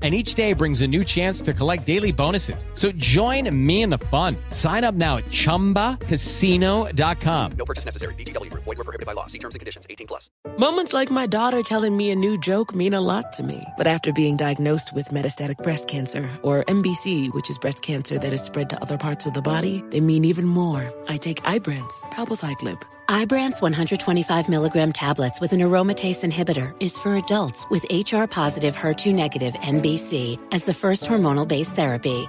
and each day brings a new chance to collect daily bonuses. So join me in the fun. Sign up now at ChumbaCasino.com. No purchase necessary. VGW. Void were prohibited by law. See terms and conditions. 18 plus. Moments like my daughter telling me a new joke mean a lot to me. But after being diagnosed with metastatic breast cancer, or MBC, which is breast cancer that is spread to other parts of the body, they mean even more. I take Ibrance, palbociclib. Ibrance 125 milligram tablets with an aromatase inhibitor is for adults with HR positive HER2 negative MBC as the first hormonal based therapy.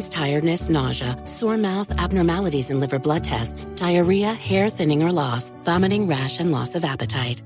tiredness, nausea, sore mouth, abnormalities in liver blood tests, diarrhea, hair thinning or loss, vomiting, rash, and loss of appetite.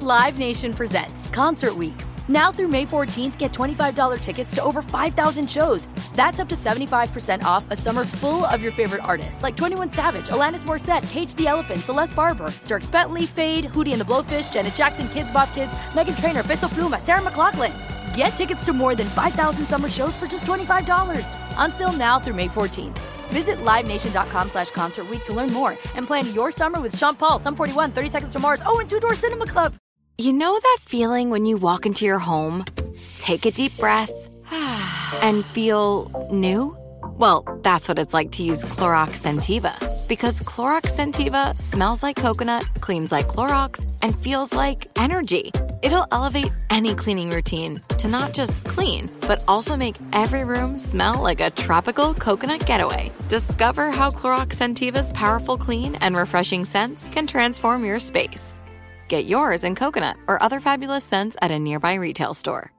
Live Nation presents Concert Week. Now through May 14th, get $25 tickets to over 5,000 shows. That's up to 75% off a summer full of your favorite artists like 21 Savage, Alanis Morissette, Cage the Elephant, Celeste Barber, Dierks Bentley, Feid, Hootie and the Blowfish, Janet Jackson, Kidz Bop Kids, Meghan Trainor, Peso Pluma, Sarah McLachlan. Get tickets to more than 5,000 summer shows for just $25. Until now through May 14th. Visit LiveNation.com slash Concert to learn more and plan your summer with Sean Paul, Sum 41, 30 Seconds to Mars, oh, and Two Door Cinema Club. You know that feeling when you walk into your home, take a deep breath, and feel new? Well, that's what it's like to use Clorox Sentiva. Because Clorox Sentiva smells like coconut, cleans like Clorox, and feels like energy. It'll elevate any cleaning routine to not just clean, but also make every room smell like a tropical coconut getaway. Discover how Clorox Sentiva's powerful clean and refreshing scents can transform your space. Get yours in coconut or other fabulous scents at a nearby retail store.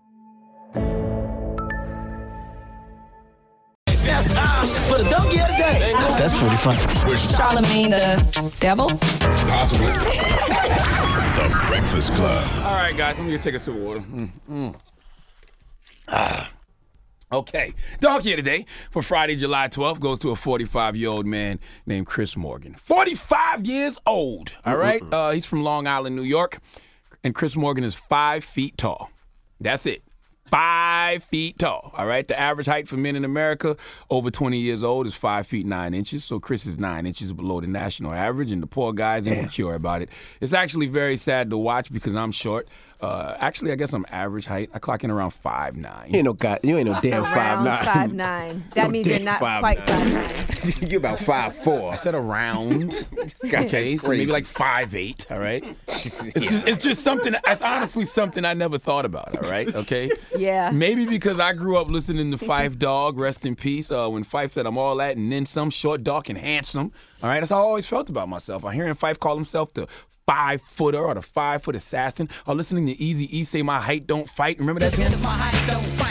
It's time for the donkey of the day. That's pretty funny. Charlemagne the devil? Possibly. the Breakfast Club. All right, guys, I'm gonna take a sip of water. Mm, mm. Ah. Okay, donkey of the day for Friday, July 12th goes to a 45 year old man named Chris Morgan. 45 years old. All right, uh, he's from Long Island, New York, and Chris Morgan is five feet tall. That's it. Five feet tall. All right. The average height for men in America over 20 years old is five feet nine inches. So Chris is nine inches below the national average, and the poor guy's insecure about it. It's actually very sad to watch because I'm short. Uh, actually, I guess I'm average height. I clock in around five nine. You ain't no guy. You ain't no damn five nine. Five nine. That No means you're not five quite nine. five nine. you about five four. I said around. guy's okay, so maybe like five eight. All right. It's, just, it's just something. It's honestly something I never thought about. All right. Okay. Yeah. Maybe because I grew up listening to Phife Dawg, rest in peace. Uh, when Phife said I'm all that and then some, short, dark, and handsome. All right. That's how I always felt about myself. I'm hearing Fife call himself the five footer or the five foot assassin, or listening to Easy E say my height don't fight. Remember that? Tune?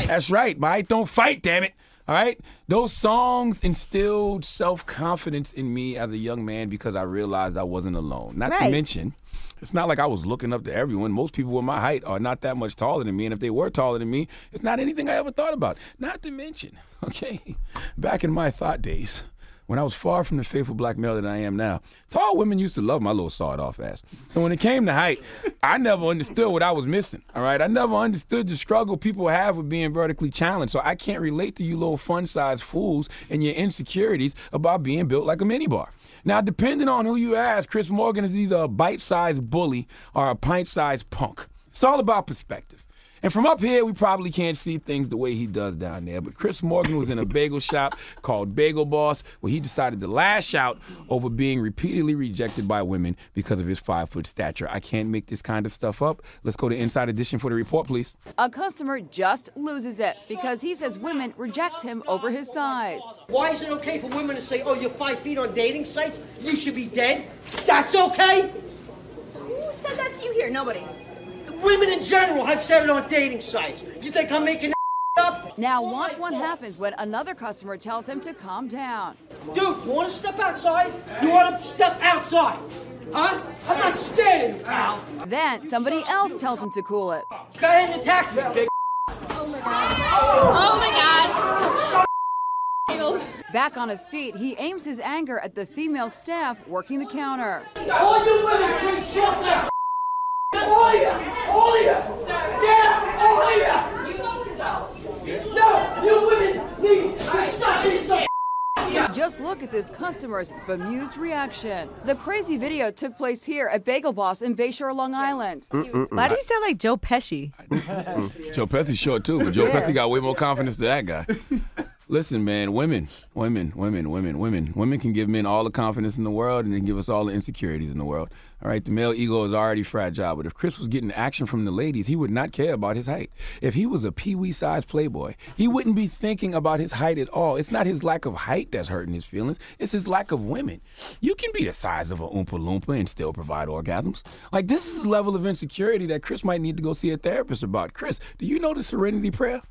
That's right. My height don't fight. Damn it. All right. Those songs instilled self confidence in me as a young man because I realized I wasn't alone. Not to mention. It's not like I was looking up to everyone. Most people with my height are not that much taller than me. And if they were taller than me, it's not anything I ever thought about. Not to mention, okay, back in my thought days, when I was far from the faithful black male that I am now, tall women used to love my little sawed off ass. So when it came to height, I never understood what I was missing. All right, I never understood the struggle people have with being vertically challenged. So I can't relate to you little fun sized fools and your insecurities about being built like a minibar. Now, depending on who you ask, Chris Morgan is either a bite sized bully or a pint sized punk. It's all about perspective. And from up here, we probably can't see things the way he does down there. But Chris Morgan was in a bagel shop called Bagel Boss where he decided to lash out over being repeatedly rejected by women because of his five foot stature. I can't make this kind of stuff up. Let's go to Inside Edition for the report, please. A customer just loses it because he says women reject him over his size. Why is it okay for women to say, oh, you're five feet on dating sites? You should be dead? That's okay? Who said that to you here? Nobody. Women in general have said it on dating sites. You think I'm making up? Now oh watch what happens when another customer tells him to calm down. Dude, you want to step outside? You want to step outside? Huh? I'm not scared of you, pal. Then somebody else tells him to cool it. Go ahead and attack me, big. Oh my god. Oh my god. Back on his feet, he aims his anger at the female staff working the counter. All you women treat just like all of you! All of! Yeah! All you! You need to go. No! You women need to stop being so Just look at this customer's bemused reaction. The crazy video took place here at Bagel Boss in Bayshore, Long Island. Mm, mm, mm. Why do you sound like Joe Pesci? Joe Pesci's short too, but Joe Yeah. Pesci got way more confidence than that guy. Listen, man, women, women, women, women, women, women can give men all the confidence in the world and then give us all the insecurities in the world. All right, the male ego is already fragile, but if Chris was getting action from the ladies, he would not care about his height. If he was a pee-wee sized playboy, he wouldn't be thinking about his height at all. It's not his lack of height that's hurting his feelings, it's his lack of women. You can be the size of a Oompa Loompa and still provide orgasms. Like, this is a level of insecurity that Chris might need to go see a therapist about. Chris, do you know the serenity prayer?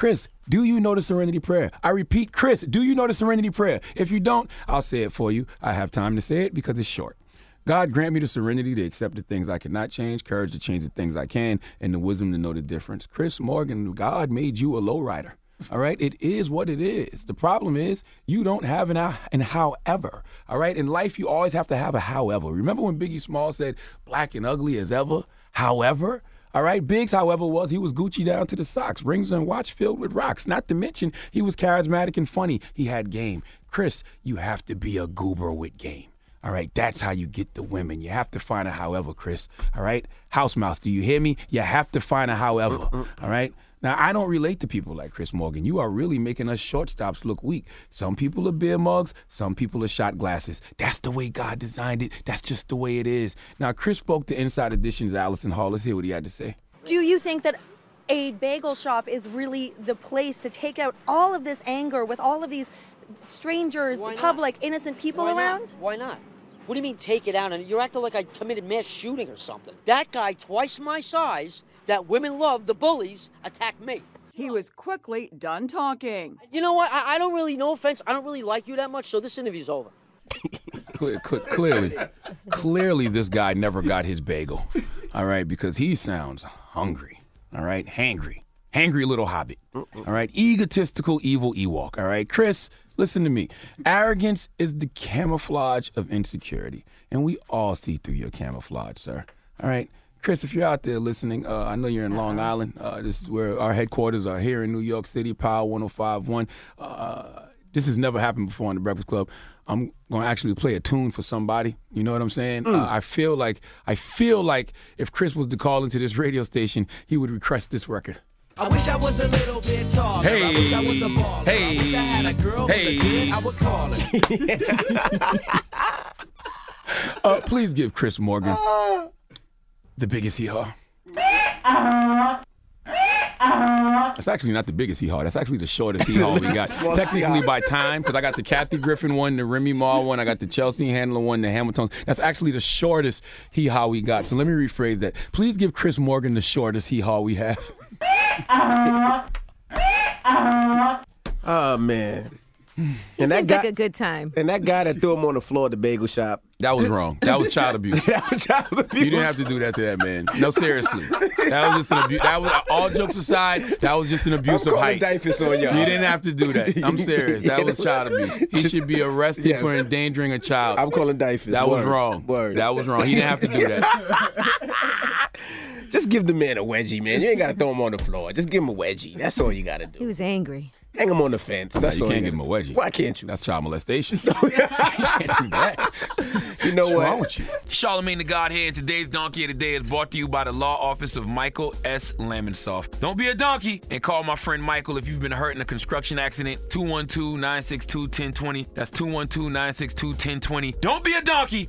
Chris, do you know the serenity prayer? I repeat, Chris, do you know the serenity prayer? If you don't, I'll say it for you. I have time to say it because it's short. God grant me the serenity to accept the things I cannot change, courage to change the things I can, and the wisdom to know the difference. Chris Morgan, God made you a lowrider. All right, it is what it is. The problem is you don't have an, hou- an however. All right, in life you always have to have a however. Remember when Biggie Small said black and ugly as ever? However, all right, Biggs, however, was he was Gucci down to the socks, rings and watch filled with rocks. Not to mention he was charismatic and funny. He had game. Chris, you have to be a goober with game. All right, that's how you get the women. You have to find a however, Chris. All right, house mouse, do you hear me? You have to find a however. Uh, uh. All right. Now I don't relate to people like Chris Morgan. You are really making us shortstops look weak. Some people are beer mugs, some people are shot glasses. That's the way God designed it. That's just the way it is. Now Chris spoke to Inside Edition's Allison Hall. Let's hear what he had to say. Do you think that a bagel shop is really the place to take out all of this anger with all of these strangers, Why public, innocent people Why not? around? Why not? What do you mean take it out? And you're acting like I committed mass shooting or something. That guy, twice my size, that women love, the bullies, attacked me. He was quickly done talking. You know what? I, I don't really, no offense, I don't really like you that much, so this interview's over. Cle- cle- clearly, clearly, this guy never got his bagel. All right, because he sounds hungry. All right, hangry, hangry little hobbit. All right, egotistical, evil Ewok. All right, Chris, listen to me. Arrogance is the camouflage of insecurity, and we all see through your camouflage, sir. All right. Chris, if you're out there listening, uh, I know you're in Long Island. Uh, this is where our headquarters are here in New York City, Power 1051. Uh, this has never happened before on the Breakfast Club. I'm going to actually play a tune for somebody. You know what I'm saying? Uh, I feel like I feel like if Chris was to call into this radio station, he would request this record. I wish I was a little bit taller. I wish I was a baller. Hey. I wish I had a girl Hey. who could, I would call her. Uh, please give Chris Morgan the biggest hee haw. That's actually not the biggest hee haw. That's actually the shortest hee haw we got. Technically by time, because I got the Kathy Griffin one, the Remy Ma one, I got the Chelsea Handler one, the Hamiltons. That's actually the shortest hee haw we got. So let me rephrase that. Please give Chris Morgan the shortest hee haw we have. Oh man. He And that seems guy- like a good time. And that guy that threw him on the floor at the bagel shop. That was wrong. That was child abuse. that was child abuse. You didn't have to do that to that man. No, seriously. That was just an abuse. That was all jokes aside. That was just an abuse I'm of calling height. DYFS on y'all. You didn't have to do that. I'm serious. That Yeah, was child abuse. He should be arrested Yes. for endangering a child. I'm calling DYFS. That was wrong. Word. That was wrong. He didn't have to do that. Just give the man a wedgie, man. You ain't gotta throw him on the floor. Just give him a wedgie. That's all you gotta do. He was angry. Hang him on the fence. Nah, That's you all can't you give him a wedgie. Why can't you? That's child molestation. you can't do that. You know What's what? wrong with you? Charlemagne the God here, and today's Donkey of the Day is brought to you by the law office of Michael S. Lamonsoff. Don't be a donkey and call my friend Michael if you've been hurt in a construction accident. 212 962 1020. That's 212 962 1020. Don't be a donkey.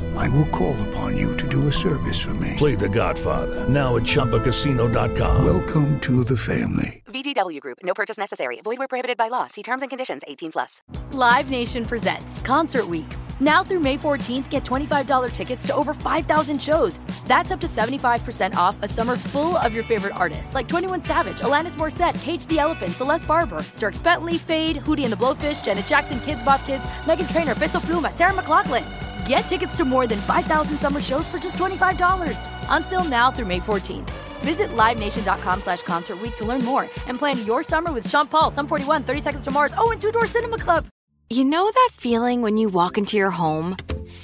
I will call upon you to do a service for me. Play The Godfather now at ChumbaCasino.com. Welcome to the family. VGW Group. No purchase necessary. Void where prohibited by law. See terms and conditions. 18 plus. Live Nation presents Concert Week. Now through May 14th, get $25 tickets to over 5,000 shows. That's up to 75% off a summer full of your favorite artists like 21 Savage, Alanis Morissette, Cage the Elephant, Celeste Barber, Dierks Bentley, Feid, Hootie and the Blowfish, Janet Jackson, Kidz Bop Kids, Meghan Trainor, Peso Pluma, Sarah McLachlan. Get tickets to more than 5,000 summer shows for just $25. Until now through May 14th. Visit LiveNation.com slash Concert to learn more and plan your summer with Sean Paul, Sum 41, 30 Seconds to Mars, oh, and Two Door Cinema Club. You know that feeling when you walk into your home,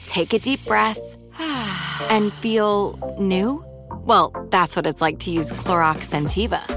take a deep breath, and feel new? Well, that's what it's like to use Clorox Sentiva.